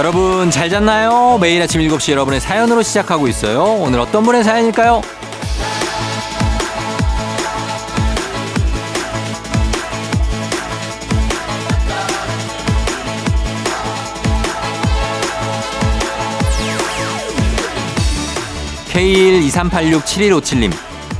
여러분 잘 잤나요? 매일 아침 7시 여러분의 사연으로 시작하고 있어요. 오늘 어떤 분의 사연일까요? K123867157님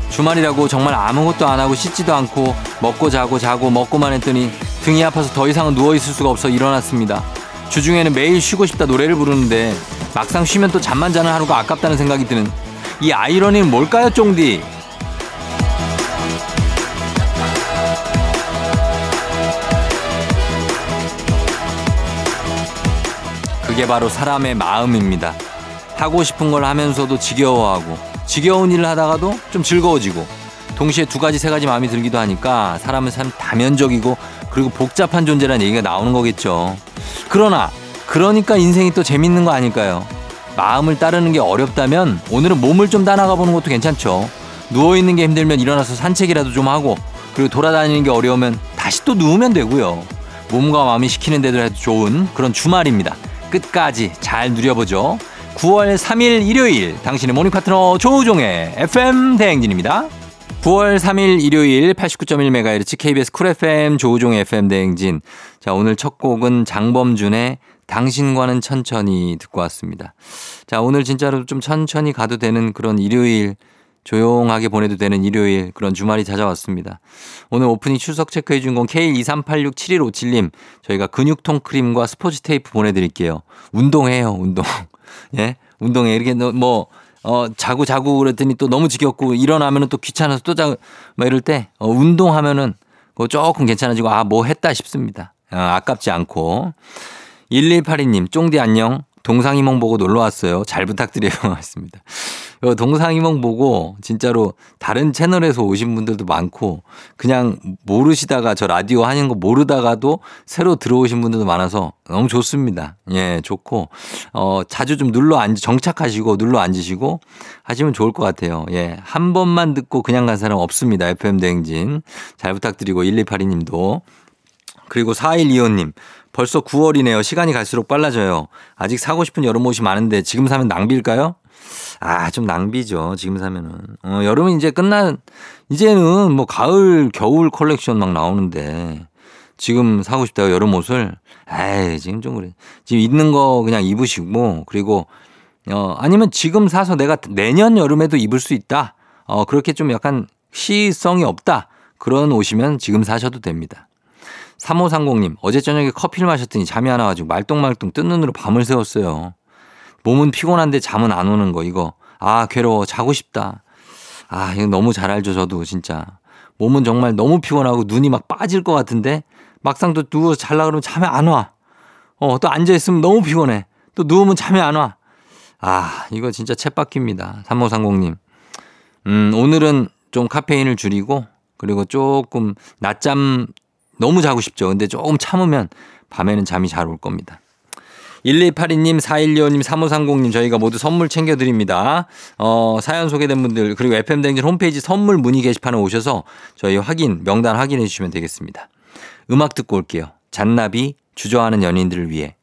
주말이라고 정말 아무것도 안 하고 씻지도 않고 먹고 자고 자고 먹고만 했더니 등이 아파서 더 이상은 누워 있을 수가 없어 일어났습니다. 주중에는 매일 쉬고 싶다 노래를 부르는데 막상 쉬면 또 잠만 자는 하루가 아깝다는 생각이 드는 이 아이러니는 뭘까요, 쫑디? 그게 바로 사람의 마음입니다. 하고 싶은 걸 하면서도 지겨워하고 지겨운 일을 하다가도 좀 즐거워지고 동시에 두 가지 세 가지 마음이 들기도 하니까 사람은 참 다면적이고 그리고 복잡한 존재라는 얘기가 나오는 거겠죠. 그러나 그러니까 인생이 또 재밌는 거 아닐까요? 마음을 따르는 게 어렵다면 오늘은 몸을 좀 따라가 보는 것도 괜찮죠. 누워 있는 게 힘들면 일어나서 산책이라도 좀 하고 그리고 돌아다니는 게 어려우면 다시 또 누우면 되고요. 몸과 마음이 시키는 대로 해도 좋은 그런 주말입니다. 끝까지 잘 누려보죠. 9월 3일 일요일 당신의 morning 파트너 조우종의 FM 대행진입니다. 9월 3일 일요일 89.1MHz KBS 쿨 FM 조우종의 FM 대행진. 자, 오늘 첫 곡은 장범준의 당신과는 천천히 듣고 왔습니다. 자, 오늘 진짜로 좀 천천히 가도 되는 그런 일요일 조용하게 보내도 되는 일요일 그런 주말이 찾아왔습니다. 오늘 오프닝 출석 체크해 준 건 K123867157님 저희가 근육통 크림과 스포츠 테이프 보내드릴게요. 운동해요 운동. 예 운동해 이렇게 뭐 어, 자고 자고 그랬더니 또 너무 지겹고 일어나면은 또 귀찮아서 또 자고 뭐 이럴 때 어, 운동하면은 그 조금 괜찮아지고 아 뭐 했다 싶습니다. 아, 아깝지 않고 1182님 쫑디 안녕 동상이몽 보고 놀러 왔어요. 잘 부탁드려요. 했습니다. 동상이몽 보고 진짜로 다른 채널에서 오신 분들도 많고 그냥 모르시다가 저 라디오 하는 거 모르다가도 새로 들어오신 분들도 많아서 너무 좋습니다. 예, 좋고 어 자주 좀 눌러 앉 정착하시고 눌러 앉으시고 하시면 좋을 것 같아요. 예. 한 번만 듣고 그냥 간 사람 없습니다. FM 대행진. 잘 부탁드리고 1282 님도 그리고 4125님 벌써 9월이네요. 시간이 갈수록 빨라져요. 아직 사고 싶은 여름 옷이 많은데 지금 사면 낭비일까요? 아, 좀 낭비죠. 지금 사면은. 어, 여름은 이제 끝난, 이제는 뭐 가을, 겨울 컬렉션 막 나오는데 지금 사고 싶다고 여름 옷을 에이, 지금 좀 그래. 지금 있는 거 그냥 입으시고 그리고 어, 아니면 지금 사서 내가 내년 여름에도 입을 수 있다. 어, 그렇게 좀 약간 시성이 없다. 그런 옷이면 지금 사셔도 됩니다. 3530님, 어제 저녁에 커피를 마셨더니 잠이 안 와가지고 말똥말똥 뜬 눈으로 밤을 새웠어요. 몸은 피곤한데 잠은 안 오는 거, 이거. 아, 괴로워. 자고 싶다. 아, 이거 너무 잘 알죠, 저도 진짜. 몸은 정말 너무 피곤하고 눈이 막 빠질 것 같은데 막상 또 누워서 잘라 그러면 잠이 안 와. 어, 또 앉아있으면 너무 피곤해. 또 누우면 잠이 안 와. 아, 이거 진짜 챗바퀴입니다. 3530님. 음, 오늘은 좀 카페인을 줄이고 그리고 조금 낮잠 너무 자고 싶죠. 근데 조금 참으면 밤에는 잠이 잘 올 겁니다. 1282님, 4125님, 3530님 저희가 모두 선물 챙겨드립니다. 어, 사연 소개된 분들 그리고 FM댕진 홈페이지 선물 문의 게시판에 오셔서 저희 확인, 명단 확인해 주시면 되겠습니다. 음악 듣고 올게요. 잔나비 주저하는 연인들을 위해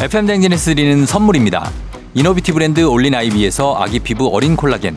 FM댕진에서 드리는 선물입니다. 이노비티 브랜드 올린 아이비에서 아기 피부 어린 콜라겐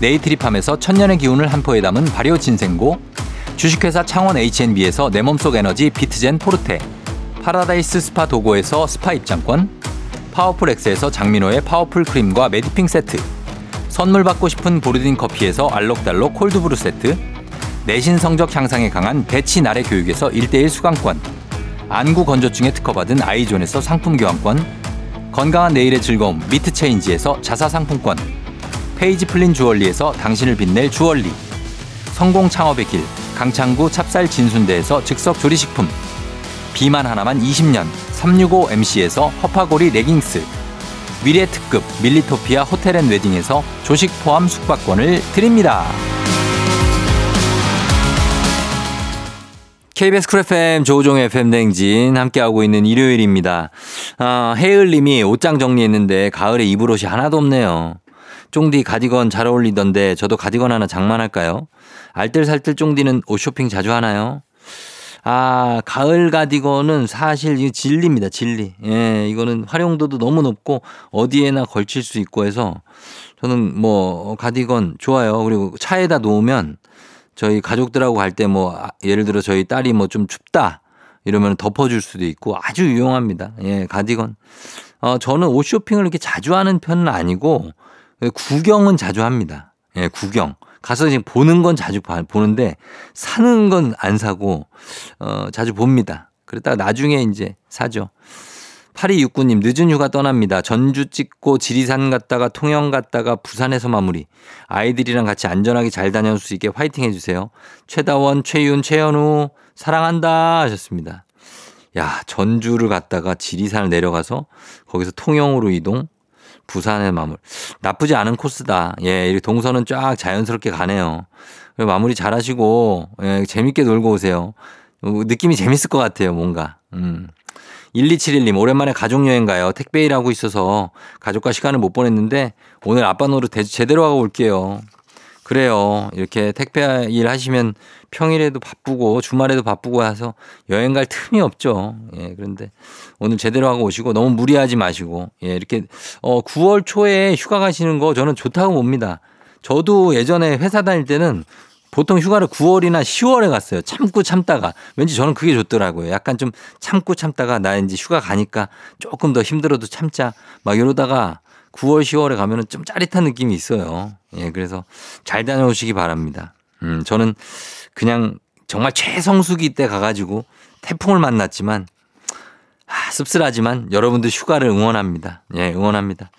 네이트리팜에서 천년의 기운을 한 포에 담은 발효 진생고 주식회사 창원 H&B에서 내 몸속 에너지 비트젠 포르테 파라다이스 스파 도고에서 스파 입장권, 파워풀 엑스에서 장민호의 파워풀 크림과 메디핑 세트, 선물 받고 싶은 보르딘 커피에서 알록달록 콜드브루 세트, 내신 성적 향상에 강한 대치 나래 교육에서 1대1 수강권, 안구 건조증에 특허받은 아이존에서 상품 교환권, 건강한 내일의 즐거움 미트 체인지에서 자사 상품권, 페이지 플린 주얼리에서 당신을 빛낼 주얼리, 성공 창업의 길 강창구 찹쌀 진순대에서 즉석 조리식품, 비만 하나만 20년 365MC에서 허파고리 레깅스 미래 특급 밀리토피아 호텔 앤 웨딩에서 조식 포함 숙박권을 드립니다. KBS 쿨 FM 조우종의 FM 댕진 함께하고 있는 일요일입니다. 아, 해을님이 옷장 정리했는데 가을에 입을 옷이 하나도 없네요. 쫑디 가디건 잘 어울리던데 저도 가디건 하나 장만할까요? 알뜰살뜰 쫑디는 옷 쇼핑 자주 하나요? 아, 가을 가디건은 사실 이 진리입니다. 진리. 예, 이거는 활용도도 너무 높고 어디에나 걸칠 수 있고 해서 저는 뭐 가디건 좋아요. 그리고 차에다 놓으면 저희 가족들하고 갈 때 뭐 예를 들어 저희 딸이 뭐 좀 춥다 이러면 덮어줄 수도 있고 아주 유용합니다. 예, 가디건. 어, 저는 옷 쇼핑을 이렇게 자주 하는 편은 아니고 구경은 자주 합니다. 예, 구경. 가서 지금 보는 건 자주 보는데 사는 건 안 사고 어 자주 봅니다. 그러다가 나중에 이제 사죠. 8269님 늦은 휴가 떠납니다. 전주 찍고 지리산 갔다가 통영 갔다가 부산에서 마무리. 아이들이랑 같이 안전하게 잘 다녀올 수 있게 화이팅 해주세요. 최다원, 최윤, 최현우 사랑한다 하셨습니다. 야 전주를 갔다가 지리산을 내려가서 거기서 통영으로 이동. 부산의 마무리. 나쁘지 않은 코스다. 예, 이 동선은 쫙 자연스럽게 가네요. 마무리 잘 하시고, 예, 재밌게 놀고 오세요. 어, 느낌이 재밌을 것 같아요, 뭔가. 음. 1271님, 오랜만에 가족여행 가요. 택배 일하고 있어서 가족과 시간을 못 보냈는데 오늘 아빠 노릇 제대로 하고 올게요. 그래요. 이렇게 택배 일 하시면 평일에도 바쁘고 주말에도 바쁘고 해서 여행 갈 틈이 없죠. 예, 그런데 오늘 제대로 하고 오시고 너무 무리하지 마시고 예, 이렇게 어 9월 초에 휴가 가시는 거 저는 좋다고 봅니다. 저도 예전에 회사 다닐 때는 보통 휴가를 9월이나 10월에 갔어요. 참고 참다가. 왠지 저는 그게 좋더라고요. 약간 좀 참고 참다가 나 이제 휴가 가니까 조금 더 힘들어도 참자. 막 이러다가 9월, 10월에 가면은 좀 짜릿한 느낌이 있어요. 예, 그래서 잘 다녀오시기 바랍니다. 음, 저는 그냥 정말 최성수기 때 가가지고 태풍을 만났지만 아, 씁쓸하지만 여러분들 휴가를 응원합니다. 예, 응원합니다.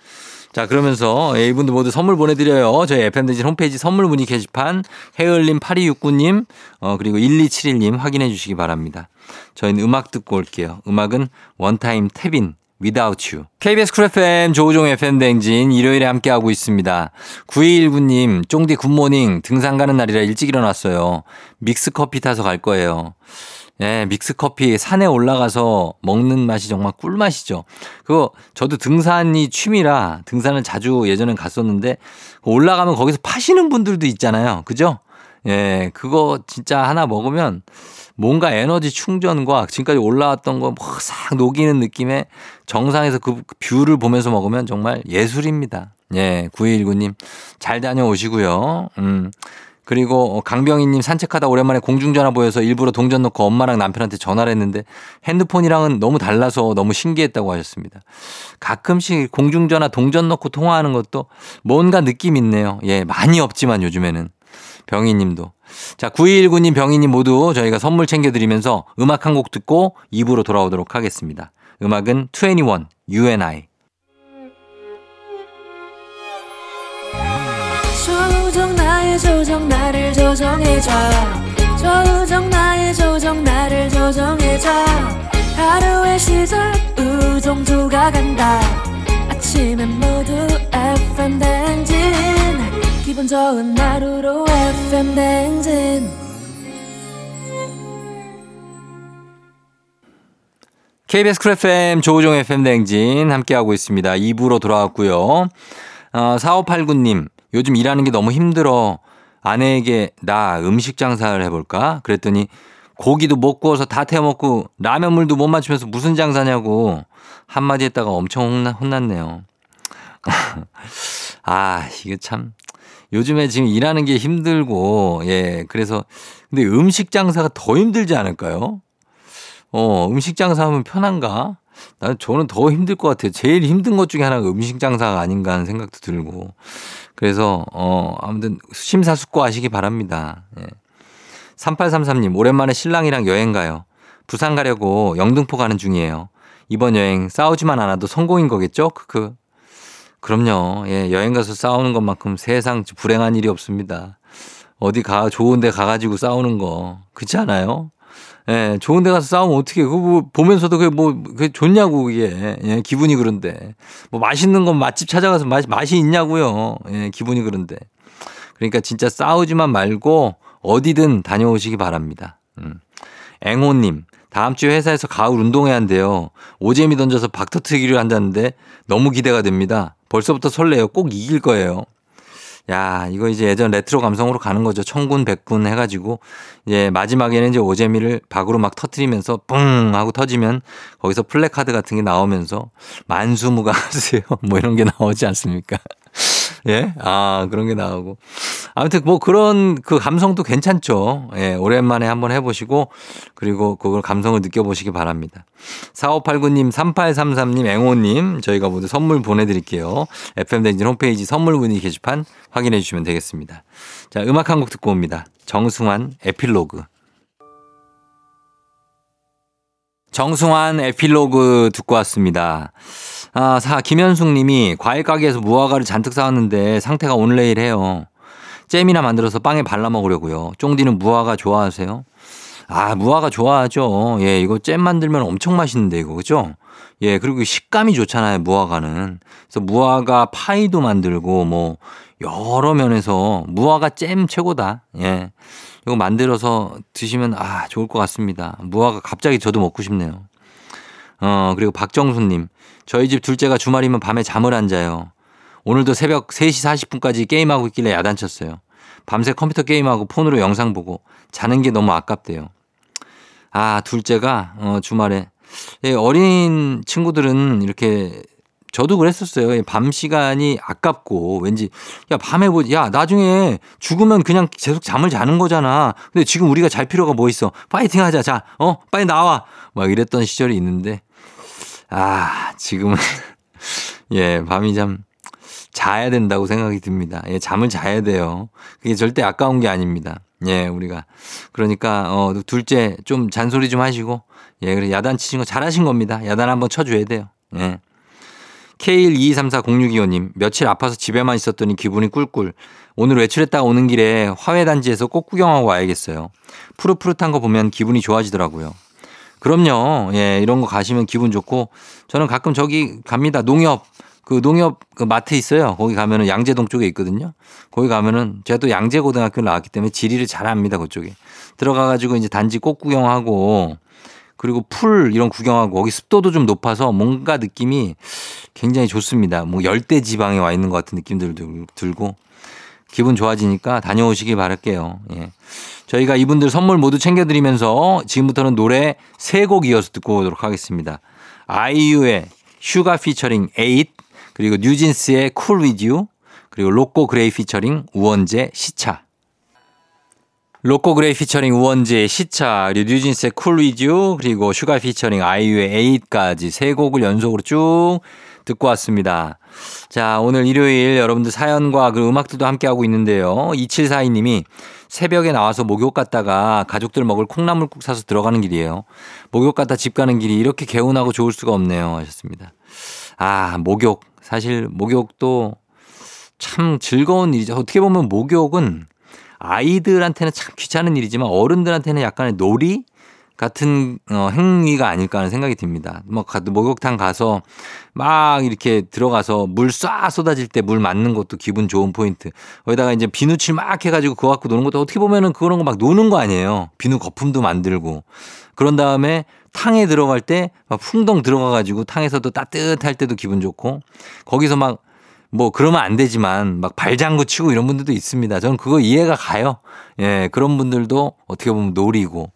자, 그러면서 예, 이분들 모두 선물 보내드려요. 저희 FM대진 홈페이지 선물 문의 게시판 해을님 8269님 어, 그리고 1271님 확인해 주시기 바랍니다. 저희는 음악 듣고 올게요. 음악은 원타임 태빈 Without You. KBS 쿨 FM 조우종 FM 댕진 일요일에 함께하고 있습니다. 9219님, 쫑디 굿모닝 등산 가는 날이라 일찍 일어났어요. 믹스 커피 타서 갈 거예요. 예, 믹스 커피 산에 올라가서 먹는 맛이 정말 꿀맛이죠. 그거 저도 등산이 취미라 등산을 자주 예전엔 갔었는데 올라가면 거기서 파시는 분들도 있잖아요. 그죠? 예, 그거 진짜 하나 먹으면 뭔가 에너지 충전과 지금까지 올라왔던 거 싹 녹이는 느낌의 정상에서 그 뷰를 보면서 먹으면 정말 예술입니다. 예, 9219님 잘 다녀오시고요. 음. 그리고 강병희님 산책하다 오랜만에 공중전화 보여서 일부러 동전 넣고 엄마랑 남편한테 전화를 했는데 핸드폰이랑은 너무 달라서 너무 신기했다고 하셨습니다. 가끔씩 공중전화 동전 넣고 통화하는 것도 뭔가 느낌 있네요. 예, 많이 없지만 요즘에는. 병희님도. 자, 9219님, 병희님 모두 저희가 선물 챙겨드리면서 음악 한 곡 듣고 입으로 돌아오도록 하겠습니다. 음악은 21, You and I. 조정 나의 조정 나를 조정해줘 조정 나의 조정 나를 조정해줘 하루의 시절 우정조가 간다 아침엔 모두 FM 댕진 기분 좋은 하루로 FM 댕진 KBS 쿨 FM 조우종 FM 댕진 함께하고 있습니다. 2부로 돌아왔고요. 어, 4589님 요즘 일하는 게 너무 힘들어. 아내에게 나 음식 장사를 해볼까? 그랬더니 고기도 못 구워서 다 태워먹고 라면물도 못 맞추면서 무슨 장사냐고 한마디 했다가 엄청 혼나, 혼났네요. 아, 이거 참. 요즘에 지금 일하는 게 힘들고, 예, 그래서, 근데 음식 장사가 더 힘들지 않을까요? 어, 음식 장사하면 편한가? 나는 저는 더 힘들 것 같아요. 제일 힘든 것 중에 하나가 음식 장사가 아닌가 하는 생각도 들고. 그래서, 어, 아무튼 심사숙고 하시기 바랍니다. 예. 3833님, 오랜만에 신랑이랑 여행 가요. 부산 가려고 영등포 가는 중이에요. 이번 여행 싸우지만 않아도 성공인 거겠죠? 크크. 그럼요. 예, 여행 가서 싸우는 것만큼 세상 불행한 일이 없습니다. 어디 가, 좋은 데 가가지고 싸우는 거. 그렇지 않아요? 예, 좋은 데 가서 싸우면 어떻게, 그거 뭐 보면서도 그게 뭐, 그게 좋냐고, 그게. 예, 기분이 그런데. 뭐 맛있는 건 맛집 찾아가서 맛, 맛이 있냐고요. 예, 기분이 그런데. 그러니까 진짜 싸우지만 말고 어디든 다녀오시기 바랍니다. 음. 앵호님, 다음 주에 회사에서 가을 운동회 한대요. 오재미 던져서 박터트기를 한다는데 너무 기대가 됩니다. 벌써부터 설레요. 꼭 이길 거예요. 야, 이거 이제 예전 레트로 감성으로 가는 거죠. 청군, 백군 해가지고, 이제 마지막에는 이제 오재미를 박으로 막 터트리면서 뿡 하고 터지면 거기서 플래카드 같은 게 나오면서 만수무강하세요. 뭐 이런 게 나오지 않습니까? 예? 아, 그런 게 나오고. 아무튼 뭐 그런 그 감성도 괜찮죠. 예, 오랜만에 한번 해보시고 그리고 그걸 감성을 느껴보시기 바랍니다. 4589님, 3833님, 앵호님 저희가 모두 선물 보내드릴게요. FM댕진 홈페이지 선물 문의 게시판 확인해 주시면 되겠습니다. 자, 음악 한 곡 듣고 옵니다. 정승환 에필로그. 정승환 에필로그 듣고 왔습니다. 아, 사, 김현숙 님이 과일 가게에서 무화과를 잔뜩 사왔는데 상태가 오늘 내일 해요. 잼이나 만들어서 빵에 발라 먹으려고요. 쫑디는 무화과 좋아하세요? 아, 무화과 좋아하죠. 예, 이거 잼 만들면 엄청 맛있는데, 이거, 그죠? 예, 그리고 식감이 좋잖아요, 무화과는. 그래서 무화과 파이도 만들고, 뭐, 여러 면에서 무화과 잼 최고다. 예. 이거 만들어서 드시면, 아, 좋을 것 같습니다. 무화과 갑자기 저도 먹고 싶네요. 어, 그리고 박정수님. 저희 집 둘째가 주말이면 밤에 잠을 안 자요. 오늘도 새벽 3시 40분까지 게임하고 있길래 야단쳤어요. 밤새 컴퓨터 게임하고 폰으로 영상 보고 자는 게 너무 아깝대요. 아, 둘째가 어, 주말에 예, 어린 친구들은 이렇게 저도 그랬었어요. 밤 시간이 아깝고 왠지 야 밤에 뭐야 나중에 죽으면 그냥 계속 잠을 자는 거잖아. 근데 지금 우리가 잘 필요가 뭐 있어? 파이팅 하자. 자, 어 빨리 나와. 막 이랬던 시절이 있는데 아 지금은 예 밤이 참 자야 된다고 생각이 듭니다. 예 잠을 자야 돼요. 그게 절대 아까운 게 아닙니다. 예 우리가 그러니까 어 둘째 좀 잔소리 좀 하시고 예 그래 야단 치신 거 잘하신 겁니다. 야단 한번 쳐줘야 돼요. 예. K122340625님, 며칠 아파서 집에만 있었더니 기분이 꿀꿀. 오늘 외출했다가 오는 길에 화훼단지에서 꽃 구경하고 와야겠어요. 푸릇푸릇한 거 보면 기분이 좋아지더라고요. 그럼요. 예, 이런 거 가시면 기분 좋고, 저는 가끔 저기 갑니다. 농협. 그 농협 그 마트 있어요. 거기 가면은 양재동 쪽에 있거든요. 거기 가면은 제가 또 양재고등학교를 나왔기 때문에 지리를 잘 압니다. 그쪽에. 들어가 가지고 이제 단지 꽃 구경하고 그리고 풀 이런 구경하고 거기 습도도 좀 높아서 뭔가 느낌이 굉장히 좋습니다. 뭐 열대 지방에 와 있는 것 같은 느낌들도 들고 기분 좋아지니까 다녀오시기 바랄게요. 예. 저희가 이분들 선물 모두 챙겨드리면서 지금부터는 노래 세 곡 이어서 듣고 오도록 하겠습니다. 아이유의 슈가 피처링 에잇 그리고 뉴진스의 Cool With You 그리고 로꼬 그레이 피처링 우원재 시차 로꼬 그레이 피처링 우원재의 시차, 그리고 뉴진스의 Cool With You, 그리고 슈가 피처링 아이유의 에잇까지 세 곡을 연속으로 쭉 듣고 왔습니다. 자, 오늘 일요일 여러분들 사연과 그 음악들도 함께하고 있는데요. 2742님이 새벽에 나와서 목욕 갔다가 가족들 먹을 콩나물국 사서 들어가는 길이에요. 목욕 갔다 집 가는 길이 이렇게 개운하고 좋을 수가 없네요. 하셨습니다. 아, 목욕. 사실 목욕도 참 즐거운 일이죠. 어떻게 보면 목욕은 아이들한테는 참 귀찮은 일이지만 어른들한테는 약간의 놀이 같은 어, 행위가 아닐까 하는 생각이 듭니다. 뭐 목욕탕 가서 막 이렇게 들어가서 물 쏴 쏟아질 때 물 맞는 것도 기분 좋은 포인트. 거기다가 이제 비누칠 막 해가지고 그거 갖고 노는 것도 어떻게 보면은 그런 거 막 노는 거 아니에요. 비누 거품도 만들고 그런 다음에 탕에 들어갈 때 막 풍덩 들어가가지고 탕에서도 따뜻할 때도 기분 좋고 거기서 막 뭐 그러면 안 되지만 막 발장구 치고 이런 분들도 있습니다. 저는 그거 이해가 가요. 예, 그런 분들도 어떻게 보면 놀이고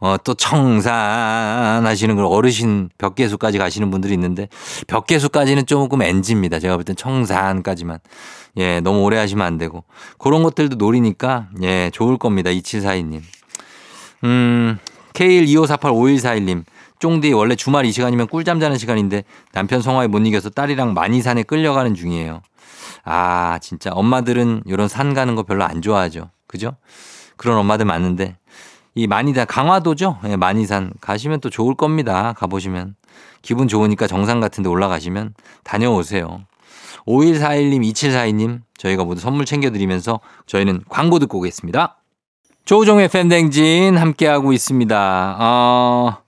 어, 또 청산 하시는 걸 어르신 벽계수까지 가시는 분들이 있는데 벽계수까지는 조금 엔지입니다. 제가 볼 땐 청산까지만. 예, 너무 오래 하시면 안 되고. 그런 것들도 노리니까 예, 좋을 겁니다. 2742님. 음, K125485141님. 쫑디 원래 주말 이 시간이면 꿀잠 자는 시간인데 남편 성화에 못 이겨서 딸이랑 많이 산에 끌려가는 중이에요. 아, 진짜 엄마들은 이런 산 가는 거 별로 안 좋아하죠. 그죠? 그런 엄마들 많은데 이 많이산 강화도죠. 예, 많이산 가시면 또 좋을 겁니다. 가보시면 기분 좋으니까 정상 같은데 올라가시면 다녀오세요. 5141님, 2742님 저희가 모두 선물 챙겨드리면서 저희는 광고 듣고 오겠습니다. 조우종의 팬댕진 함께하고 있습니다. 어,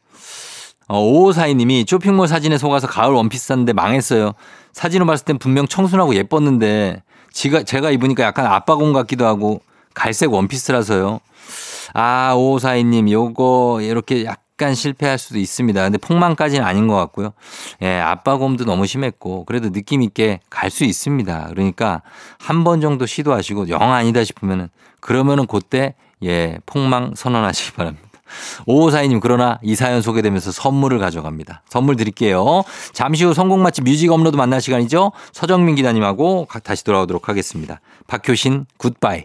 어, 5542님이 쇼핑몰 사진에 속아서 가을 원피스 샀는데 망했어요. 사진을 봤을 땐 분명 청순하고 예뻤는데 지가, 제가 입으니까 약간 아빠공 같기도 하고 갈색 원피스라서요. 아, 5542님, 요거 이렇게 약간 실패할 수도 있습니다. 근데 폭망까지는 아닌 것 같고요. 예, 아빠곰도 너무 심했고 그래도 느낌 있게 갈 수 있습니다. 그러니까 한 번 정도 시도하시고 영 아니다 싶으면은 그러면은 그때 예, 폭망 선언하시기 바랍니다. 5542님, 그러나 이 사연 소개되면서 선물을 가져갑니다. 선물 드릴게요. 잠시 후 선곡 맛집 뮤직 업로드 만날 시간이죠. 서정민 기자님하고 다시 돌아오도록 하겠습니다. 박효신, Goodbye.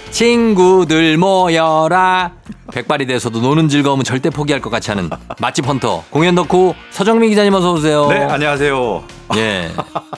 친구들 모여라. 백발이 돼서도 노는 즐거움은 절대 포기할 것 같지 않은 맛집 헌터 공연 덕후 서정민 기자님 어서 오세요. 네, 안녕하세요. 예.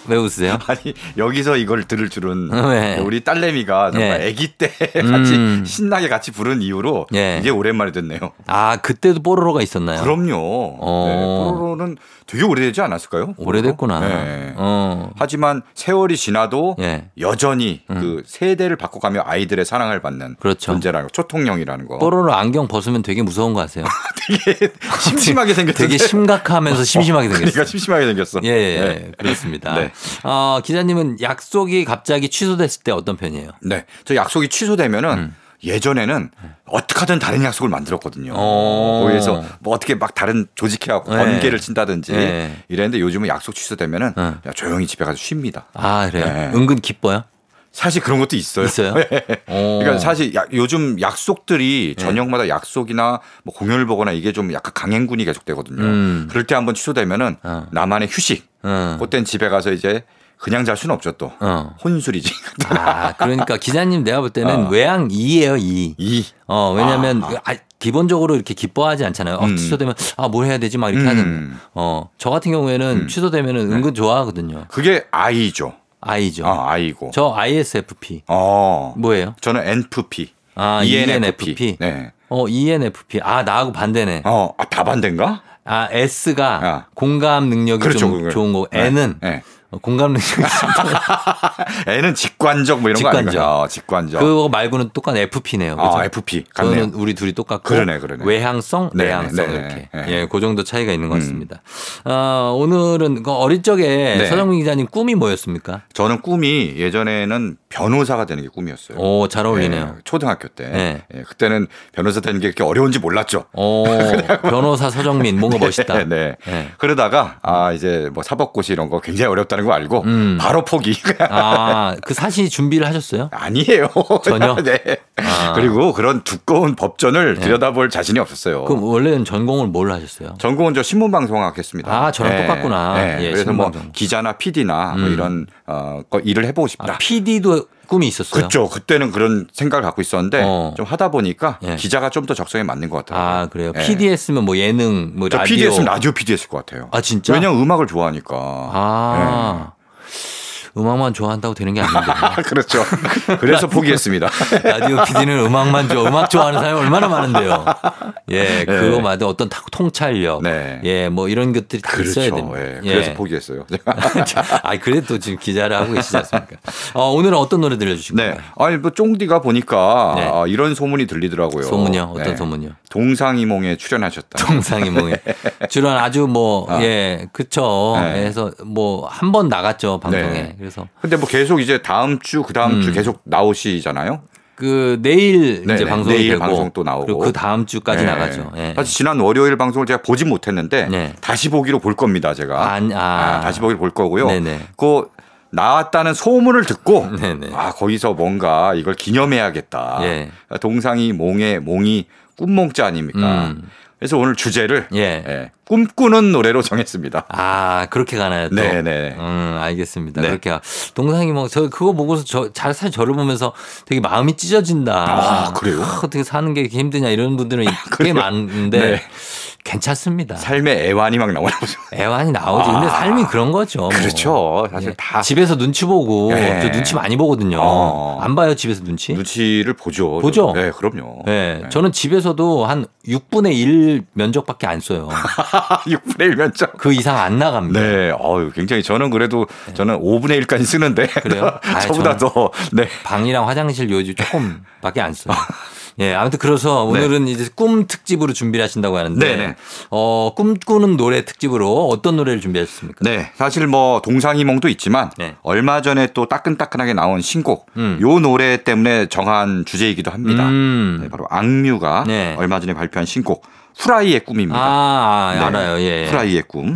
왜 웃으세요? 아니, 여기서 이걸 들을 줄은 왜? 우리 딸내미가 정말 예. 아기 때 같이 음. 신나게 같이 부른 이후로 예. 이제 오랜만에 듣네요. 아, 그때도 뽀로로가 있었나요? 그럼요. 어. 네, 뽀로로는 되게 오래되지 않았을까요? 오래됐구나. 네. 어. 하지만 세월이 지나도 예. 여전히 그 세대를 바꿔가며 아이들의 사랑을 받는 그렇죠. 존재라는 거, 초통령이라는 거. 뽀로로 안경 벗으면 되게 무서운 거 아세요? 되게 심심하게 생겼는데. 되게 심각하면서 심심하게 생겼어요. 그러니까 심심하게 생겼어. 예, 예, 네. 예. 그렇습니다. 네. 어, 기자님은 약속이 갑자기 취소됐을 때 어떤 편이에요? 네. 저 약속이 취소되면은 음. 예전에는 어떻게든 다른 약속을 만들었거든요. 어. 거기에서 뭐 어떻게 막 다른 조직해갖고 네. 번개를 친다든지 네. 이랬는데 요즘은 약속 취소되면은 네. 야, 조용히 집에 가서 쉽니다. 아, 그래요? 네. 은근 기뻐요? 사실 그런 것도 있어요. 있어요? 어. 그러니까 사실 야- 요즘 약속들이 저녁마다 약속이나 뭐 공연을 보거나 이게 좀 약간 강행군이 계속되거든요. 음. 그럴 때 한번 취소되면은 어. 나만의 휴식. 응. 그땐 집에 가서 이제 그냥 잘 수는 없죠 또. 어. 혼술이지. 아, 그러니까 기자님 내가 볼 때는 어. 외양 2예요, 2. 이. 어, 왜냐면 아. 그 아, 기본적으로 이렇게 기뻐하지 않잖아요. 어, 음. 취소되면 아, 뭘 해야 되지? 막 이렇게 음. 하는. 어, 저 같은 경우에는 취소되면은 은근 좋아하거든요. 그게 아이죠. 아이죠. 아, 아이고. 저 ISFP. 어. 뭐예요? 저는 NFP. 아, ENFP. 네. 어, ENFP. 아, 나하고 반대네. 어, 아, 다 반대인가? 아, S가 아. 공감 능력이 그렇죠, 좀 그거. 좋은 거고, 네. N은 네. 어, 공감 능력이 좀 N은 직관적 뭐 이런 거 직관적. 아닌가요? 어, 직관적. 그거 말고는 똑같은 FP네요. 그죠? 아, FP. 같네요. 저는 우리 둘이 똑같고 그러네, 그러네. 외향성, 네, 내향성 네, 네, 이렇게 네. 예, 그 정도 차이가 있는 것 음. 같습니다. 어, 오늘은 그 어릴 적에 네. 서정민 기자님 꿈이 뭐였습니까? 저는 꿈이 예전에는 변호사가 되는 게 꿈이었어요. 오, 잘 어울리네요. 예, 초등학교 때. 네. 예, 그때는 변호사 되는 게 그렇게 어려운지 몰랐죠. 오, 변호사 서정민 뭔가 멋있다. 네, 네. 네. 그러다가 아 이제 뭐 사법고시 이런 거 굉장히 어렵다는 거 알고 음. 바로 포기. 아, 그 사시 준비를 하셨어요? 아니에요. 전혀? 네. 아. 그리고 그런 두꺼운 법전을 들여다볼 자신이 없었어요. 그럼 원래는 전공을 뭘 하셨어요? 전공은 저 신문방송학 했습니다. 아, 저랑 똑같구나. 예, 그래서 뭐 신문방송. 기자나 PD나 뭐 음. 이런 어, 거 일을 해보고 싶다. 아, PD도 꿈이 있었어요? 그렇죠. 그때는 그런 생각을 갖고 있었는데 어. 좀 하다 보니까 예. 기자가 좀 더 적성에 맞는 것 같아요. 아, 그래요? 예. PD 했으면 뭐 예능, 뭐저 라디오. PD 했으면 라디오 PD 했을 것 같아요. 아, 진짜? 왜냐면 음악을 좋아하니까. 아. 음악만 좋아한다고 되는 게 아닌데. 아, 그렇죠. 그래서 포기했습니다. 라디오 PD는 음악만 좋아, 음악 좋아하는 사람이 얼마나 많은데요. 예, 그거마다 어떤 타- 통찰력, 네. 예, 뭐 이런 것들이 다 있어야 그렇죠. 됩니다. 예, 그래서 포기했어요. 아, 그래도 지금 기자를 하고 계시지 않습니까? 어, 오늘은 어떤 노래 들려주실 네. 건가요? 아니 뭐 쫑디가 보니까 네. 아, 이런 소문이 들리더라고요. 소문요? 어떤 네. 소문요? 동상이몽에 출연하셨다. 동상이몽에 출연 아주 뭐, 아. 예, 그쵸. 네. 그래서 뭐 한 번 나갔죠, 방송에. 네. 그래서 근데 뭐 계속 이제 다음 주, 그 다음 주 음. 계속 나오시잖아요. 그 내일 네, 이제 네. 방송이 내일 되고 방송 또 나오고. 그리고 그 다음 주까지 네. 나가죠. 예. 사실 지난 월요일 방송을 제가 보진 못했는데 네. 다시 보기로 볼 겁니다, 제가. 아, 아. 아, 다시 보기로 볼 거고요. 네네. 그 나왔다는 소문을 듣고 네네. 아 거기서 뭔가 이걸 기념해야겠다. 예. 동상이 몽의 몽이 꿈몽자 아닙니까? 음. 그래서 오늘 주제를 예. 예, 꿈꾸는 노래로 정했습니다. 아, 그렇게 가나요? 또? 네네. 음, 알겠습니다. 네. 그렇게. 가- 동상이 뭐, 저 그거 보고서 저, 잘, 사실 저를 보면서 되게 마음이 찢어진다. 아, 그래요? 아, 어떻게 사는 게 이렇게 힘드냐 이런 분들은 꽤 그래요? 많은데 네. 괜찮습니다. 삶의 애환이 막 나오나 보죠. 애환이 나오지. 근데 아. 삶이 그런 거죠. 뭐. 그렇죠. 사실 예. 다 집에서 눈치 보고 예. 저 눈치 많이 보거든요. 어. 안 봐요 집에서 눈치? 눈치를 보죠. 보죠? 네, 그럼요. 예. 네. 저는 집에서도 한 6분의 1 면적밖에 안 써요. 6분의 1 면적. 그 이상 안 나갑니다. 네, 어유 굉장히 저는 그래도 저는 5분의 1까지 쓰는데 그래요? 아, 저보다 더 네. 방이랑 화장실 요즘 조금밖에 안 써요. 예, 아무튼 그래서 오늘은 이제 꿈 특집으로 준비를 하신다고 하는데, 네. 네네. 어, 꿈꾸는 노래 특집으로 어떤 노래를 준비하셨습니까? 네, 사실 뭐 동상이몽도 있지만 네. 얼마 전에 또 따끈따끈하게 나온 신곡 음. 요 노래 때문에 정한 주제이기도 합니다. 음. 네, 바로 악뮤가 네. 얼마 전에 발표한 신곡 후라이의 꿈입니다. 아, 아, 네. 알아요. 예. 예. 후라이의 꿈.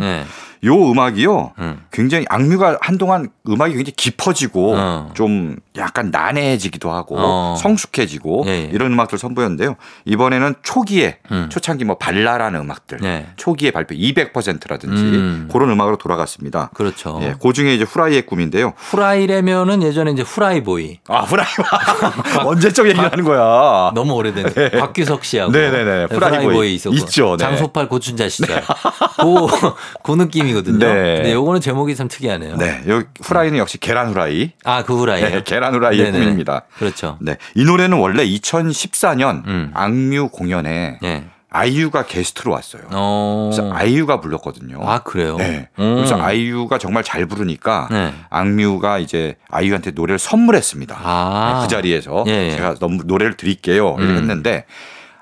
네. 요 음악이요. 음. 굉장히 악뮤가 한동안 음악이 굉장히 깊어지고 어. 좀 약간 난해해지기도 하고 어. 성숙해지고 예, 예. 이런 음악들 선보였는데요. 이번에는 초기에 음. 초창기 뭐 발랄한 음악들 네. 초기에 발표 200%라든지 음. 그런 음악으로 돌아갔습니다. 그렇죠. 예, 그 중에 이제 후라이의 꿈인데요. 후라이라면은 예전에 이제 후라이보이. 아, 후라이. 언제적 얘기를 하는 거야. 너무 오래된 박규석 씨하고 네. 네네네. 후라이보이. 있었고 있죠, 네. 장소팔 고춘자 시절 그, 그 느낌 이거든요. 네. 근데 요거는 제목이 참 특이하네요. 네, 요 후라이는 역시 계란 후라이. 아, 그 후라이. 네, 계란 후라이의 네네네. 꿈입니다. 그렇죠. 네, 이 노래는 원래 2014년 음. 악뮤 공연에 네. 아이유가 게스트로 왔어요. 어. 그래서 아이유가 불렀거든요. 아, 그래요? 네. 음. 그래서 아이유가 정말 잘 부르니까 네. 악뮤가 이제 아이유한테 노래를 선물했습니다. 아. 네, 그 자리에서 예, 예. 제가 너무 노래를 드릴게요. 이렇게 음. 했는데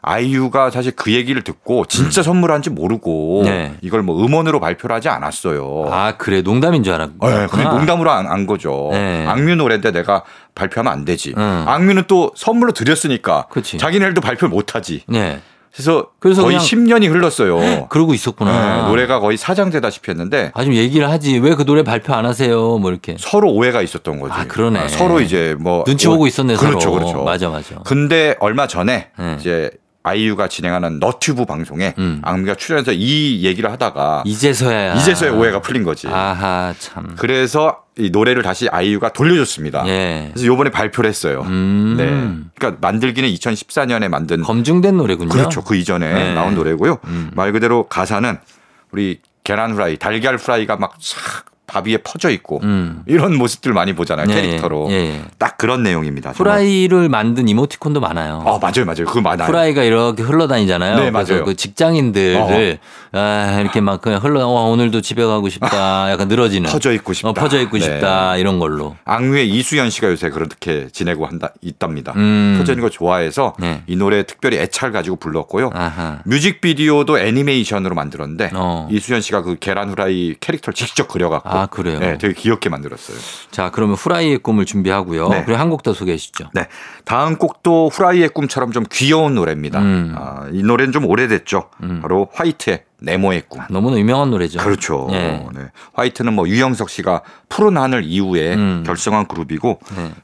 아이유가 사실 그 얘기를 듣고 진짜 선물한지 모르고 음. 네. 이걸 뭐 음원으로 발표를 하지 않았어요. 아, 그래. 농담인 줄 알았고. 네, 그게 농담으로 안, 안 거죠. 네. 악뮤 노래인데 내가 발표하면 안 되지. 음. 악뮤는 또 선물로 드렸으니까 그치. 자기네들도 발표를 못 하지. 네. 그래서, 그래서 거의 그냥- 10년이 흘렀어요. 그러고 있었구나. 네, 노래가 거의 사장되다시피 했는데 아, 좀 얘기를 하지. 왜 그 노래 발표 안 하세요? 뭐 이렇게. 서로 오해가 있었던 거지. 아, 그러네. 서로 이제 뭐 눈치 보고 있었네, 그렇죠, 서로. 그렇죠. 맞아, 맞아. 근데 얼마 전에 네. 이제 아이유가 진행하는 너튜브 방송에 음. 악뮤가 출연해서 이 얘기를 하다가 이제서야. 이제서야 오해가 풀린 거지. 아하, 참. 그래서 이 노래를 다시 아이유가 돌려줬습니다. 예. 그래서 요번에 발표를 했어요. 음. 네. 그러니까 만들기는 2014년에 만든 검증된 노래군요. 그렇죠. 그 이전에 네. 나온 노래고요. 음. 말 그대로 가사는 우리 계란 후라이, 달걀 후라이가 막싹 밥 위에 퍼져 있고 음. 이런 모습들 많이 보잖아요. 예, 캐릭터로. 예, 예. 딱 그런 내용입니다. 후라이를 만든 이모티콘도 많아요. 아, 맞아요. 맞아요. 그거 많아요. 후라이가 이렇게 흘러다니잖아요. 네, 맞아요. 그 직장인들을 아, 이렇게 막 그냥 흘러 어, 오늘도 집에 가고 싶다. 약간 늘어지는. 퍼져 있고 싶다. 어, 퍼져 있고 네. 싶다. 이런 걸로. 악뮤의 이수연 씨가 요새 그렇게 지내고 한다 있답니다. 음. 퍼져 있는 거 좋아해서 네. 이 노래 특별히 애착을 가지고 불렀고요. 아하. 뮤직비디오도 애니메이션으로 만들었는데 어. 이수연 씨가 그 계란 후라이 캐릭터를 직접 그려갖고 아, 그래요? 네, 되게 귀엽게 만들었어요. 자, 그러면 후라이의 꿈을 준비하고요. 네. 그리고 한 곡 더 소개해 주시죠. 네, 다음 곡도 후라이의 꿈처럼 좀 귀여운 노래입니다. 음. 아, 이 노래는 좀 오래됐죠. 바로 화이트의 네모의 꿈. 너무나 유명한 노래죠. 그렇죠. 예. 네. 화이트는 뭐 유영석 씨가 푸른 하늘 이후에 음. 결성한 그룹이고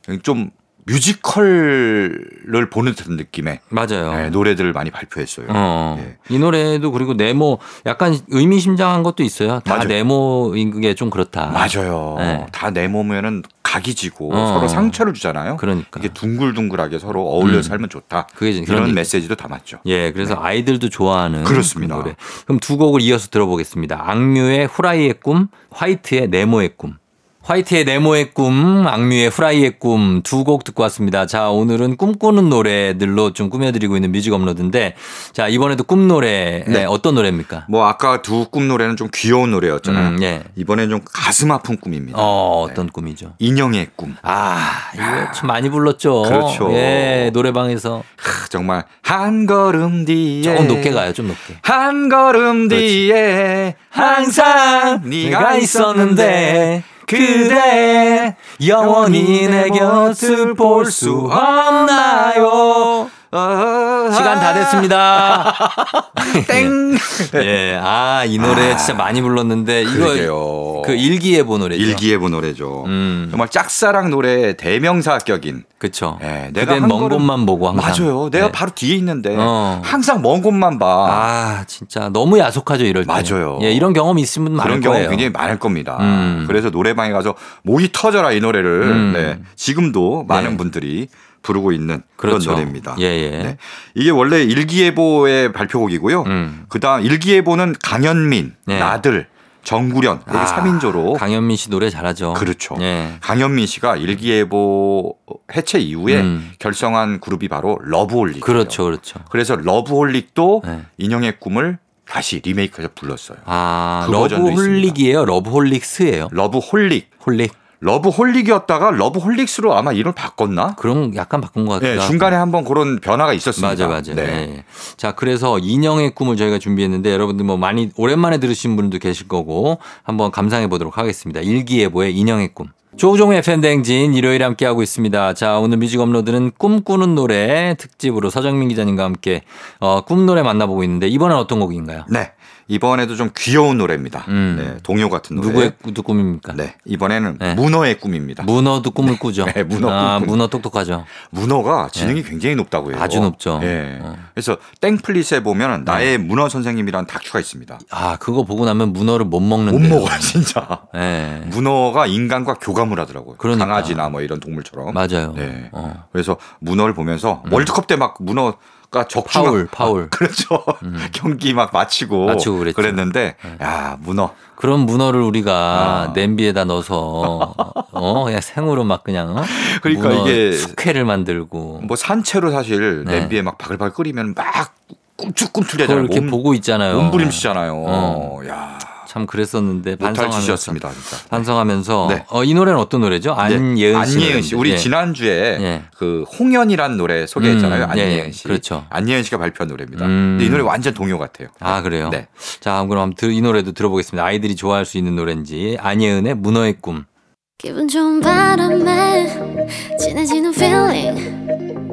네. 좀 뮤지컬을 보는 듯한 느낌의 맞아요. 네, 노래들을 많이 발표했어요. 어. 예. 이 노래도 그리고 네모 약간 의미심장한 것도 있어요. 다 맞아요. 네모인 게 좀 그렇다. 맞아요. 네. 다 내몸에는 각이 지고 어. 서로 상처를 주잖아요. 그러니까. 이게 둥글둥글하게 서로 어울려 음. 살면 좋다. 그게 그런 얘기. 메시지도 담았죠. 예, 그래서 아이들도 좋아하는 네. 그렇습니다. 그 노래. 그럼 두 곡을 이어서 들어보겠습니다. 악뮤의 후라이의 꿈, 화이트의 네모의 꿈. 화이트의 네모의 꿈, 악뮤의 후라이의 꿈 두 곡 듣고 왔습니다. 자, 오늘은 꿈꾸는 노래들로 좀 꾸며드리고 있는 뮤직 업로드인데 자, 이번에도 꿈 노래 네. 네, 어떤 노래입니까? 뭐 아까 두 꿈 노래는 좀 귀여운 노래였잖아요. 음, 예. 이번엔 좀 가슴 아픈 꿈입니다. 어, 어떤 꿈이죠? 인형의 꿈. 아, 이거 참 많이 불렀죠. 그렇죠. 예, 노래방에서 크, 정말 한 걸음 뒤에 조금 높게 가요, 좀 높게. 한 걸음 뒤에 항상 네가 있었는데 그대 영원히 내 곁을 볼 수 없나요? 시간 다 됐습니다. 땡. 예, 아, 이 노래 진짜 많이 불렀는데 이거. 그 일기예보 노래죠. 일기예보 노래죠. 음. 정말 짝사랑 노래 대명사격인. 그쵸. 예, 내가 한 먼 곳만 보고 항상. 맞아요. 내가 네. 바로 뒤에 있는데 어. 항상 먼 곳만 봐. 아, 진짜 너무 야속하죠, 이럴 때. 맞아요. 예, 이런 경험 있으신 분 많을 그런 거예요. 굉장히 많을 겁니다. 음. 그래서 노래방에 가서 목이 터져라 이 노래를 음. 네, 지금도 많은 네. 분들이 부르고 있는 그렇죠. 그런 노래입니다. 예, 예. 네. 이게 원래 일기예보의 발표곡이고요. 음. 그다음 일기예보는 강현민, 네. 나들, 정구련 아, 삼 3인조로 강현민 씨 노래 잘하죠. 그렇죠. 예. 강현민 씨가 일기예보 해체 이후에 음. 결성한 그룹이 바로 러브홀릭. 그렇죠, 그렇죠. 그래서 러브홀릭도 네. 인형의 꿈을 다시 리메이크해서 불렀어요. 아, 그 러브홀릭이에요? 러브홀릭스예요? 러브홀릭. 홀릭. 러브홀릭이었다가 러브홀릭스로 아마 이름을 바꿨나? 그럼 약간 바꾼 것 같기도 네, 하고. 중간에 한번 그런 변화가 있었습니다. 맞아, 맞아. 네. 네. 자, 그래서 인형의 꿈을 저희가 준비했는데 여러분들 뭐 많이 오랜만에 들으신 분도 계실 거고 한번 감상해 보도록 하겠습니다. 일기예보의 인형의 꿈. 조우종의 FM 댕진 일요일에 함께하고 있습니다. 자, 오늘 뮤직 업로드는 꿈꾸는 노래 특집으로 서정민 기자님과 함께 어, 꿈 노래 만나보고 있는데 이번엔 어떤 곡인가요? 네. 이번에도 좀 귀여운 노래입니다. 음. 네, 동요 같은 노래. 누구의 꾸- 꿈입니까? 네. 이번에는 네. 문어의 꿈입니다. 문어도 꿈을 꾸죠. 네, 문어 아, 꿈. 문어 똑똑하죠. 문어가 지능이 굉장히 높다고 해요. 아주 높죠. 예. 어. 그래서 땡플릿에 보면 나의 문어 선생님이라는 다큐가 있습니다. 아, 그거 보고 나면 문어를 못 먹는데. 못 먹어요, 진짜. 예. 문어가 인간과 교감을 하더라고요. 그러니까. 강아지나 뭐 이런 동물처럼. 맞아요. 네. 어. 그래서 문어를 보면서 월드컵 때 막 문어 가 적중 파울, 파울. 그렇죠. 경기 막 마치고, 마치고 그랬죠. 네. 랬는데야 문어 그런 문어를 우리가 아. 냄비에다 넣어서 어 그냥 생으로 막 그냥 어? 그러니까 문어 이게 숙회를 만들고 뭐 산채로 사실 네. 냄비에 막 바글바글 끓이면 막 그걸 꿈틀꿈틀해잖아요. 이렇게 보고 있잖아요. 몸부림치잖아요. 어. 야 참 그랬었는데 반성하면서 짓이었습니다, 진짜. 반성하면서 네. 어, 이 노래는 어떤 노래죠? 안예은 씨. 네. 안예은 씨. 우리 예. 지난주에 예. 그 홍연이라는 노래 소개했잖아요. 음, 안예은 예, 씨. 그렇죠. 안예은 씨가 발표한 노래입니다. 음. 근데 이 노래 완전 동요 같아요. 아 그래요? 네. 자 그럼 이 노래도 들어보겠습니다. 아이들이 좋아할 수 있는 노래인지 안예은의 문어의 꿈. 기분 좋은 바람에 진해지는 feeling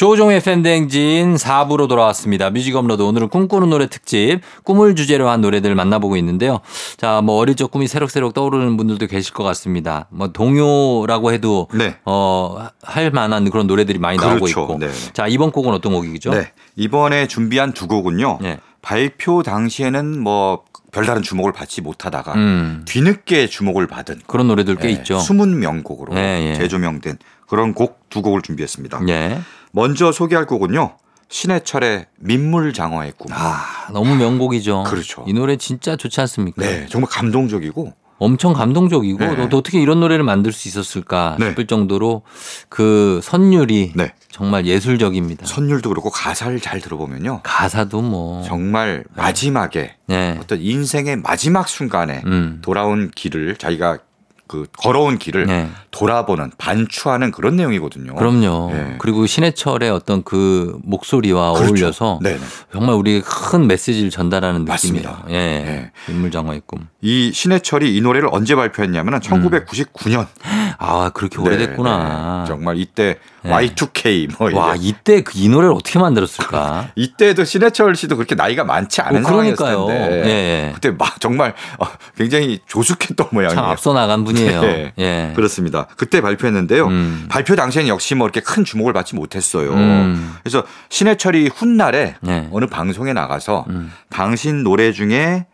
조우종의 FM 댕진 4부로 돌아왔습니다. 뮤직 업로드 오늘은 꿈꾸는 노래 특집 꿈을 주제로 한 노래들을 만나보고 있는데요. 자, 뭐 어릴 적 꿈이 새록새록 떠오르는 분들도 계실 것 같습니다. 뭐 동요라고 해도 네. 어, 할 만한 그런 노래들이 많이 나오고 그렇죠. 있고. 네. 자, 이번 곡은 어떤 곡이죠? 네. 이번에 준비한 두 곡은요. 네. 발표 당시에는 뭐 별다른 주목을 받지 못하다가 음. 뒤늦게 주목을 받은 그런 노래들 꽤 예, 있죠. 숨은 명곡으로 예, 예. 재조명된 그런 곡 두 곡을 준비했습니다. 예. 먼저 소개할 곡은요. 신해철의 민물장어의 꿈. 아, 너무 명곡이죠. 그렇죠. 이 노래 진짜 좋지 않습니까? 네, 정말 감동적이고 엄청 감동적이고 네. 또 어떻게 이런 노래를 만들 수 있었을까 네. 싶을 정도로 그 선율이 네. 정말 예술적입니다. 선율도 그렇고 가사를 잘 들어보면요. 가사도 뭐 정말 마지막에 네. 어떤 인생의 마지막 순간에 음. 돌아온 길을 자기가 그 걸어온 길을 네. 돌아보는 반추하는 그런 내용이거든요. 그럼요. 네. 그리고 신해철의 어떤 그 목소리와 그렇죠. 어울려서 네. 네. 정말 우리 큰 메시지를 전달하는 느낌이에요. 예. 네. 인물장어의 꿈. 이 신해철이 이 노래를 언제 발표했냐면은 1999년. 아, 그렇게 음. 오래됐구나. 정말 이때 네. Y2K 뭐 와, 이게 이때 그 이 노래를 어떻게 만들었을까? 이때도 신해철 씨도 그렇게 나이가 많지 않은 어, 상황이었을. 텐데 예, 예. 그때 막 정말 어, 굉장히 조숙했던 모양이에요. 참 앞서 나간 분이에요. 네. 예. 그렇습니다. 그때 발표했는데요. 음. 발표 당시에는 역시 뭐 이렇게 큰 주목을 받지 못했어요. 음. 그래서 신해철이 훗날에 네. 어느 방송에 나가서 음. 당신 노래 중에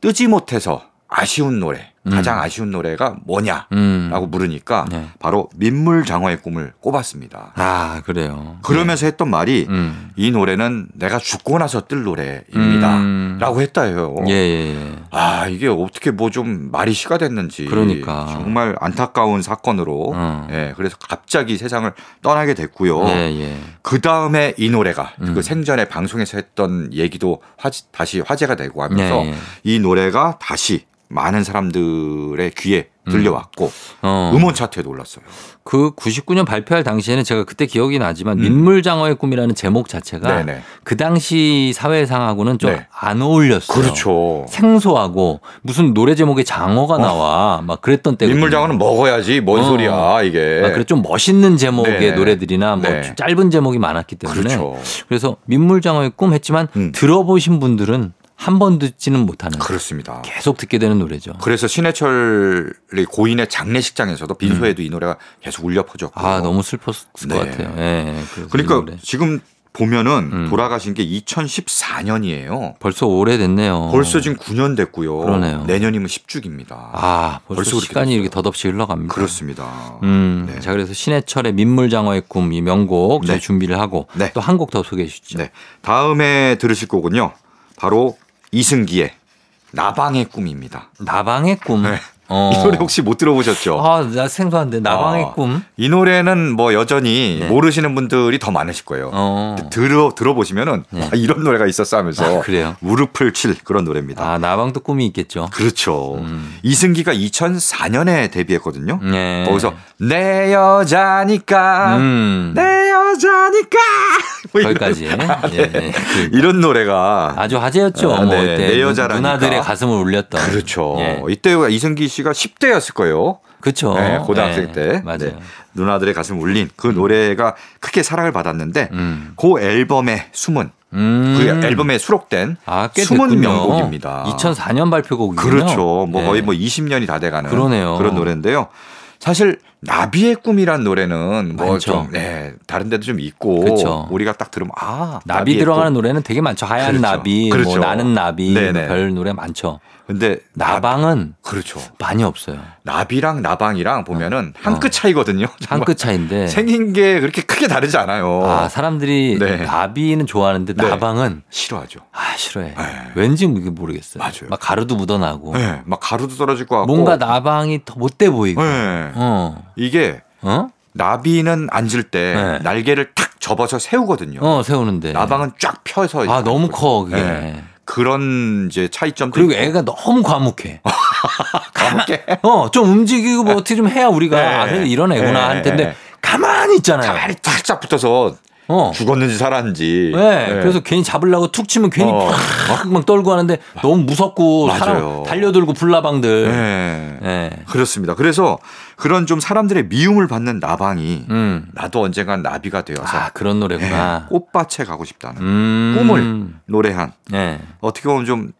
뜨지 못해서 아쉬운 노래, 가장 음. 아쉬운 노래가 뭐냐라고 음. 물으니까 네. 바로 민물장어의 꿈을 꼽았습니다. 아, 그래요. 그러면서 했던 말이 음. 이 노래는 내가 죽고 나서 뜰 노래입니다. 음. 라고 했다요. 예, 예, 예. 아, 이게 어떻게 뭐 좀 말이 시가 됐는지. 그러니까. 정말 안타까운 사건으로. 어. 예, 그래서 갑자기 세상을 떠나게 됐고요. 예, 예. 그 다음에 이 노래가 음. 그 생전에 방송에서 했던 얘기도 화, 다시 화제가 되고 하면서 예, 예. 이 노래가 다시 많은 사람들의 귀에 들려왔고 어. 음. 원 차트에도 올랐어요. 그 99년 발표할 당시에는 제가 그때 기억이 나지만 민물장어의 꿈이라는 제목 자체가 음. 네네. 그 당시 사회상하고는 좀 네. 안 어울렸어요. 그렇죠. 생소하고 무슨 노래 제목에 장어가 나와 막 그랬던 때거든요. 민물장어는 먹어야지 뭔 어. 소리야 이게. 아, 그래 좀 멋있는 제목의 네. 노래들이나 뭐 네. 짧은 제목이 많았기 때문에 그렇죠. 그래서 민물장어의 꿈 했지만 음. 들어보신 분들은 한 번 듣지는 못하는 그렇습니다. 계속 듣게 되는 노래죠. 그래서 신해철의 고인의 장례식장에서도 빈소에도 이 노래가 계속 울려 퍼졌고. 음. 아 너무 슬펐을 네. 것 같아요. 예, 이 그러니까. 지금 보면은 음. 돌아가신 게 2014년이에요. 벌써 오래됐네요. 벌써 지금 9년 됐고요. 그러네요. 내년이면 10주기입니다. 아 벌써, 벌써 시간이. 이렇게 덧없이 흘러갑니다. 그렇습니다. 음, 네. 자 그래서 신해철의 민물장어의 꿈 이 명곡 저희 네. 준비를 하고 네. 또한 곡 더 소개해 주시죠. 네. 다음에 들으실 곡은요. 바로 이승기의 나방의 꿈입니다. 나방의 꿈. 네. 어. 이 노래 혹시 못 들어보셨죠? 아, 나 생소한데 나방의 어. 꿈. 이 노래는 뭐 여전히 네. 모르시는 분들이 더 많으실 거예요. 어. 들어 들어보시면은 네. 아, 이런 노래가 있었어 하면서 아, 그래요? 무릎을 칠 그런 노래입니다. 아, 나방도 꿈이 있겠죠. 그렇죠. 음. 이승기가 2004년에 데뷔했거든요. 네. 거기서 내 여자니까 음. 내 여자니까 뭐 거기까지. 예, 예. 그 이런 노래가 아주 화제였죠. 아, 뭐 네. 그때 내 여자라니까. 누나들의 가슴을 울렸던. 그렇죠. 예. 이때가 이승기 씨가 10대였을 거예요. 그렇죠. 네, 고등학생 예, 때 맞아요. 네. 누나들의 가슴 울린 그 노래가 크게 사랑을 받았는데 음. 그 앨범에 숨은 음. 그 앨범에 수록된 아, 꽤 숨은 됐군요. 명곡입니다. 2004년 발표곡이군요. 그렇죠. 뭐 예. 거의 뭐 20년이 다 돼가는 그러네요. 그런 노래인데요. 사실 나비의 꿈이란 노래는 뭐 많죠. 좀 네, 다른 데도 좀 있고 그쵸. 우리가 딱 들으면 아 나비 들어가는 꿈. 노래는 되게 많죠. 하얀 그렇죠. 나비, 그렇죠. 뭐 나는 나비, 네네. 뭐별 노래 많죠. 근데 나 나방은 그렇죠. 많이 없어요. 나비랑 나방이랑 보면은 한 어. 끗 차이거든요. 한 끗 차인데. 생긴 게 그렇게 크게 다르지 않아요. 아 사람들이 네. 나비는 좋아하는데 네. 나방은 싫어하죠. 아 싫어해. 네. 왠지 모르겠어요. 맞아요. 막 가루도 묻어나고 네, 막 가루도 떨어질 것 같고 뭔가 나방이 더 못돼 보이고. 네. 어. 이게 어? 나비는 앉을 때 네. 날개를 탁 접어서 세우거든요. 어 세우는데. 나방은 쫙 펴서 아 너무. 커 그게. 네. 그런 이제 차이점도 그리고 있고. 애가 너무 과묵해. 가볍게 어, 좀 움직이고 뭐 어떻게 좀 해야 우리가 네. 아, 이런 애구나 네. 할 텐데 가만히 있잖아요. 가만히 탁쫙 붙어서 어. 죽었는지 살았는지. 네. 그래서 괜히 잡으려고 툭 치면 괜히 어. 팍막 떨고 하는데 너무 무섭고 맞아요. 사람 달려들고 불나방들. 네. 네. 그렇습니다. 그래서 그런 좀 사람들의 미움을 받는 나방이 음. 나도 언젠간 나비가 되어서 아 그런 노래구나. 네, 꽃밭에 가고 싶다는 음. 꿈을 노래한 네. 어떻게 보면 좀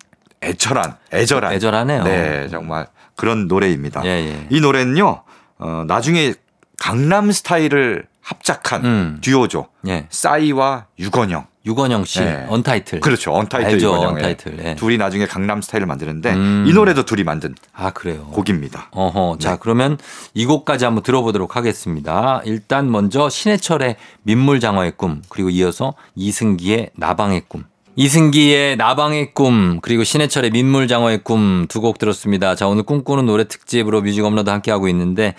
애절한 애절한 애절하네요. 네 정말 그런 노래입니다. 예, 예. 이 노래는요 어, 나중에 강남 스타일을 합작한 음. 듀오죠. 예. 싸이와 유건영. 유건영 씨 네. 언타이틀. 그렇죠. 언타이틀 알죠, 유건영. 언타이틀. 예. 둘이 나중에 강남 스타일을 만드는데 음. 이 노래도 둘이 만든 아 그래요. 곡입니다. 어허. 자, 네. 그러면 이 곡까지 한번 들어보도록 하겠습니다. 일단 먼저 신해철의 민물장어의 꿈, 그리고 이어서 이승기의 나방의 꿈. 이승기의 나방의 꿈, 그리고 신해철의 민물장어의 꿈 두 곡 들었습니다. 자, 오늘 꿈꾸는 노래 특집으로 뮤직 업로드 함께 하고 있는데,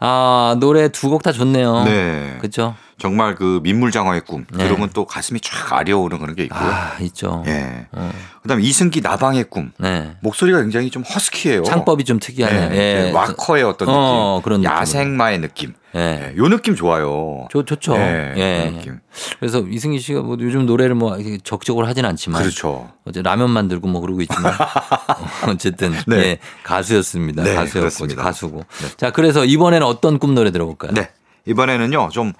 아, 노래 두 곡 다 좋네요. 네. 그죠? 정말 그 민물장어의 꿈 네. 들으면 또 가슴이 쫙 아려오는 그런 게 있고요. 아, 있죠. 예. 어, 그다음에 이승기 나방의 꿈 네. 목소리가 굉장히 좀 허스키해요. 창법이 좀 특이하네요. 네. 예. 그 락커의 어떤 느낌, 어, 그런. 야생마의 느낌. 예. 예. 요 느낌 좋아요. 좋, 좋죠. 예. 예. 그. 그래서 이승기 씨가 뭐 요즘 노래를 뭐 적극적으로 하진 않지만 그렇죠. 어제 라면 만들고 뭐 그러고 있지만 어쨌든 네. 예, 가수였습니다. 네, 가수였고 그렇습니다. 가수고. 네. 자 그래서 이번에는 어떤 꿈 노래 들어볼까요? 네. 이번에는 요, 좀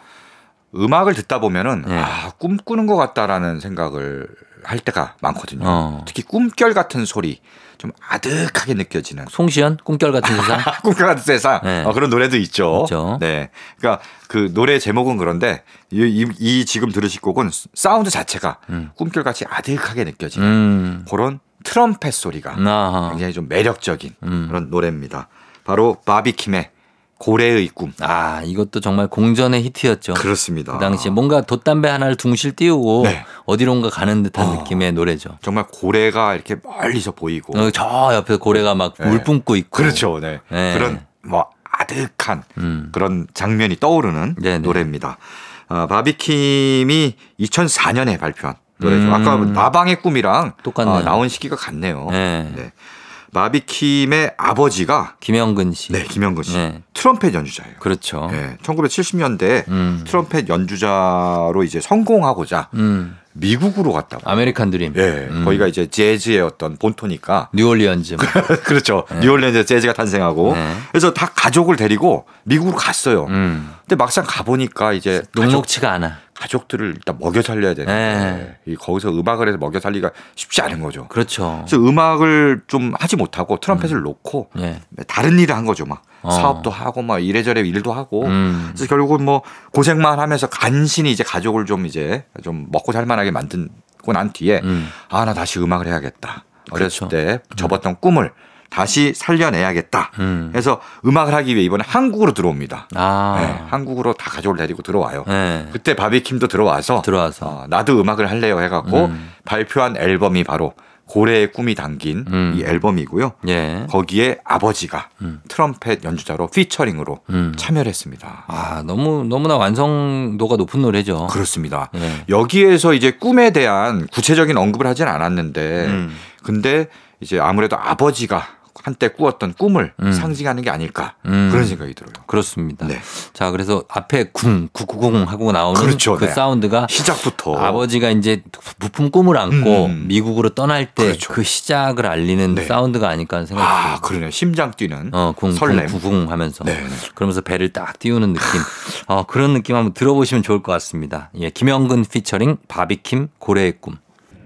음악을 듣다 보면은 네. 아, 꿈꾸는 것 같다라는 생각을 할 때가 많거든요. 어. 특히 꿈결 같은 소리, 좀 아득하게 느껴지는 송시연 꿈결 같은 세상. 꿈결 같은 세상 네. 어, 그런 노래도 있죠. 있죠. 네. 그러니까 그 노래 제목은 그런데 이, 이, 이 지금 들으실 곡은 사운드 자체가 음. 꿈결 같이 아득하게 느껴지는 음. 그런 트럼펫 소리가 아하. 굉장히 좀 매력적인 음. 그런 노래입니다. 바로 바비킴의 고래의 꿈. 아, 이것도 정말 공전의 히트였죠. 그렇습니다. 그 당시에 뭔가 돛단배 하나를 둥실 띄우고 네. 어디론가 가는 듯한 어. 느낌의 노래죠. 정말 고래가 이렇게 멀리서 보이고 어, 저 옆에 고래가 막 네. 물 뿜고 있고. 그렇죠. 네. 네. 그런 뭐 아득한 음. 그런 장면이 떠오르는 네네. 노래입니다. 아, 바비킴이 2004년에 발표한 노래죠. 음. 아까 나방의 꿈이랑 똑같네요. 아, 나온 시기가 같네요. 네. 네. 바비킴의 아버지가 김영근 씨. 네, 김영근 씨. 네. 트럼펫 연주자예요. 그렇죠. 네, 1970년대 음. 트럼펫 연주자로 이제 성공하고자 음. 미국으로 갔다고. 아메리칸 드림. 예, 음. 거기가 이제 재즈의 어떤 본토니까 뉴올리언즈. 그렇죠. 뉴올리언즈 재즈가 탄생하고 네. 그래서 다 가족을 데리고 미국으로 갔어요. 음. 근데 막상 가보니까 이제 가족, 녹록치가 않아. 가족들을 일단 먹여 살려야 되는데 네. 이 거기서 음악을 해서 먹여 살리기가 쉽지 않은 거죠. 그렇죠. 그래서 음악을 좀 하지 못하고 트럼펫을 놓고 예. 다른 일을 한 거죠. 막 어. 사업도 하고 막 이래저래 일도 하고 음. 그래서 결국은 뭐 고생만 하면서 간신히 이제 가족을 좀 이제 좀 먹고 살만하게 만들고 난 뒤에 음. 아나 다시 음악을 해야겠다. 어렸을 그렇죠. 때 접었던 꿈을 다시 살려내야겠다. 음. 해서 음악을 하기 위해 이번에 한국으로 들어옵니다. 아. 네, 한국으로 다 가족을 데리고 들어와요. 네. 그때 바비킴도 들어와서 들어와서. 어, 나도 음악을 할래요 해갖고 음. 발표한 앨범이 바로 고래의 꿈이 담긴 음. 이 앨범이고요. 예. 거기에 아버지가 음. 트럼펫 연주자로 피처링으로 음. 참여를 했습니다. 아, 너무 너무나 완성도가 높은 노래죠. 그렇습니다. 예. 여기에서 이제 꿈에 대한 구체적인 언급을 하진 않았는데 음. 근데 이제 아무래도 아버지가 한때 꾸었던 꿈을 음. 상징하는 게 아닐까 음. 그런 생각이 들어요. 그렇습니다. 네. 자, 그래서 앞에 쿵, 구구궁 하고 나오는 그렇죠, 그 네. 사운드가 시작부터 아버지가 이제 부푼 꿈을 안고 음. 미국으로 떠날 때그 그렇죠. 시작을 알리는 네. 사운드가 아닐까 하는 생각이 아 들어요. 그러네요. 심장 뛰는 어, 궁, 설렘. 궁, 구궁 하면서. 네, 네. 그러면서 배를 딱 띄우는 느낌. 어, 그런 느낌 한번 들어보시면 좋을 것 같습니다. 예, 김영근 피처링 바비킴 고래의 꿈.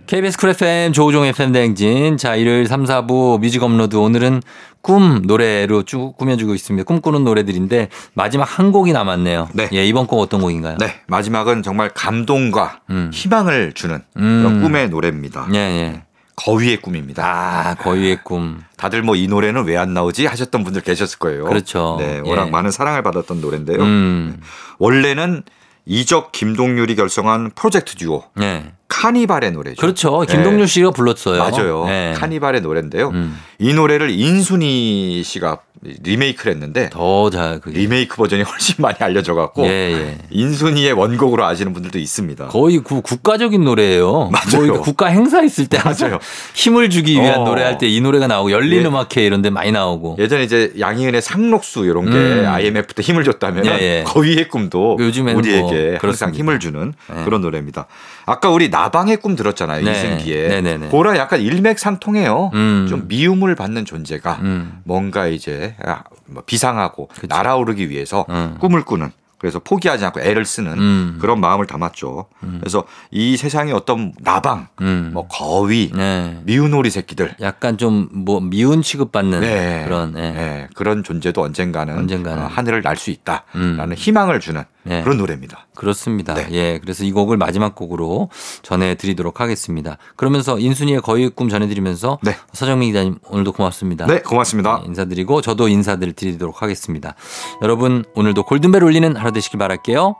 KBS 쿨 FM 조우종 FM 대행진. 자, 일요일 3, 4부 뮤직 업로드. 오늘은 꿈 노래로 쭉 꾸며주고 있습니다. 꿈꾸는 노래들인데 마지막 한 곡이 남았네요. 네. 예, 이번 곡 어떤 곡인가요? 네 마지막은 정말 감동과 음. 희망을 주는 음. 그런 꿈의 노래입니다. 예, 예. 거위의 꿈입니다. 아, 거위의 꿈. 다들 뭐 이 노래는 왜 안 나오지 하셨던 분들 계셨을 거예요. 그렇죠. 네, 워낙 예. 많은 사랑을 받았던 노래인데요. 음. 원래는 이적 김동률이 결성한 프로젝트 듀오 예. 카니발의 노래죠. 그렇죠. 네. 김동률 씨가 불렀어요. 맞아요. 예. 카니발의 노래인데요. 음. 이 노래를 인순이 씨가 리메이크를 했는데 더 잘, 그게. 리메이크 버전이 훨씬 많이 알려져 갖고 예, 예. 인순이의 원곡으로 아시는 분들도 있습니다. 거의 구, 국가적인 노래예요. 맞아요. 뭐 국가 행사 있을 때 맞아요. 힘을 주기 위한 어. 노래할 때 이 노래가 나오고 열린 예. 음악회 이런 데 많이 나오고. 예전에 이제 양희은의 상록수 이런 게 음. IMF 때 힘을 줬다면 예, 예. 거위의 꿈도 요즘에는 우리에게 뭐 항상. 힘을 주는 네. 그런 노래입니다. 아까 우리 나방의 꿈 들었잖아요. 네. 이승기의. 네네네. 그거랑 약간 일맥상통해요. 음. 좀 미움을 받는 존재가 음. 뭔가 이제 아, 뭐 비상하고 그쵸. 날아오르기 위해서 음. 꿈을 꾸는 그래서 포기하지 않고 애를 쓰는 음. 그런 마음을 담았죠. 그래서 이 세상의 어떤 나방, 음. 뭐 거위, 네. 미운 오리 새끼들 약간 좀 뭐 미운 취급받는 네. 그런 예. 네, 그런 존재도 언젠가는, 언젠가는. 어, 하늘을 날 수 있다라는 음. 희망을 주는 네. 그런 노래입니다. 그렇습니다. 네. 예. 그래서 이 곡을 마지막 곡으로 전해드리도록 하겠습니다. 그러면서 인순이의 거위의 꿈 전해드리면서 네. 서정민 기자님 오늘도 고맙습니다. 네, 고맙습니다. 네, 인사드리고 저도 인사들 드리도록 하겠습니다. 여러분 오늘도 골든벨 울리는 하루 되시길 바랄게요.